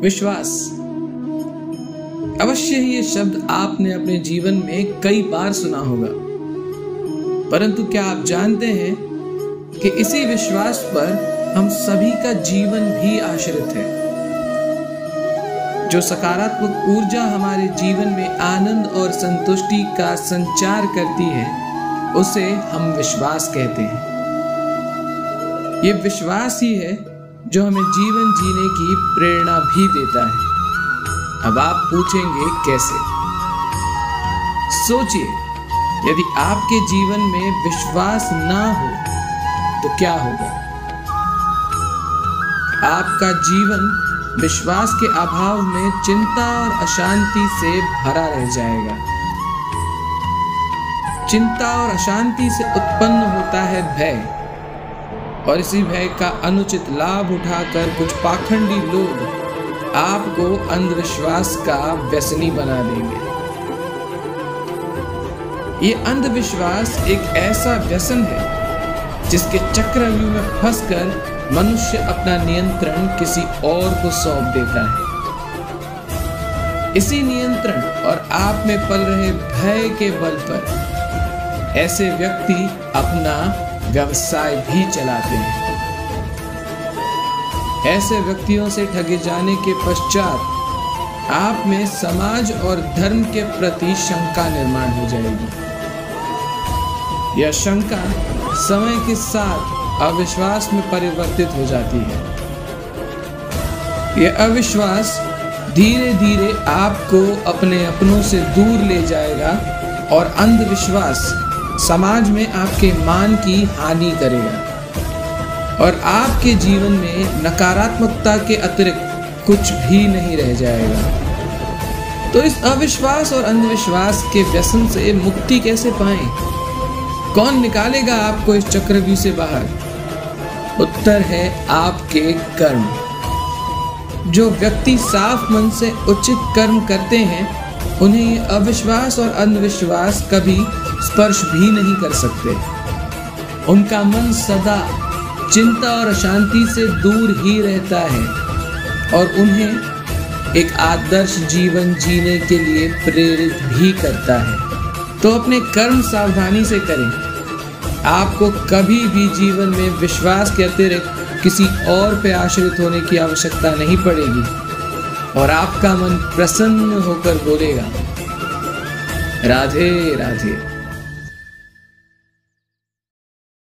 विश्वास। अवश्य ही ये शब्द आपने अपने जीवन में कई बार सुना होगा। परंतु क्या आप जानते हैं कि इसी विश्वास पर हम सभी का जीवन भी आश्रित है? जो सकारात्मक ऊर्जा हमारे जीवन में आनंद और संतुष्टि का संचार करती है, उसे हम विश्वास कहते हैं। ये विश्वास ही है जो हमें जीवन जीने की प्रेरणा भी देता है। अब आप पूछेंगे कैसे? सोचिए, यदि आपके जीवन में विश्वास ना हो तो क्या होगा? आपका जीवन विश्वास के अभाव में चिंता और अशांति से भरा रह जाएगा। चिंता और अशांति से उत्पन्न होता है भय। और इसी भय का अनुचित लाभ उठाकर कुछ पाखंडी लोग आपको अंधविश्वास का व्यसनी बना देंगे। ये अंधविश्वास एक ऐसा व्यसन है जिसके चक्रव्यूह में फंसकर मनुष्य अपना नियंत्रण किसी और को सौंप देता है। इसी नियंत्रण और आप में पल रहे भय के बल पर ऐसे व्यक्ति अपना व्यवसाय भी चलाते हैं। ऐसे व्यक्तियों से ठगे जाने के पश्चात आप में समाज और धर्म के प्रति शंका निर्माण हो जाएगी। यह शंका समय के साथ अविश्वास में परिवर्तित हो जाती है। यह अविश्वास धीरे धीरे आपको अपने अपनों से दूर ले जाएगा और अंधविश्वास समाज में आपके मान की हानि करेगा। और आपके जीवन में नकारात्मकता के अतिरिक्त कुछ भी नहीं रह जाएगा। तो इस अविश्वास और अंधविश्वास के व्यसन से मुक्ति कैसे पाएँ? कौन निकालेगा आपको इस चक्रव्यूह से बाहर? उत्तर है आपके कर्म। जो व्यक्ति साफ़ मन से उचित कर्म करते हैं उन्हें अविश्वास और अंधविश्वास कभी स्पर्श भी नहीं कर सकते। उनका मन सदा चिंता और अशांति से दूर ही रहता है और उन्हें एक आदर्श जीवन जीने के लिए प्रेरित भी करता है। तो अपने कर्म सावधानी से करें। आपको कभी भी जीवन में विश्वास के अतिरिक्त किसी और पे आश्रित होने की आवश्यकता नहीं पड़ेगी। और आपका मन प्रसन्न होकर बोलेगा राधे राधे।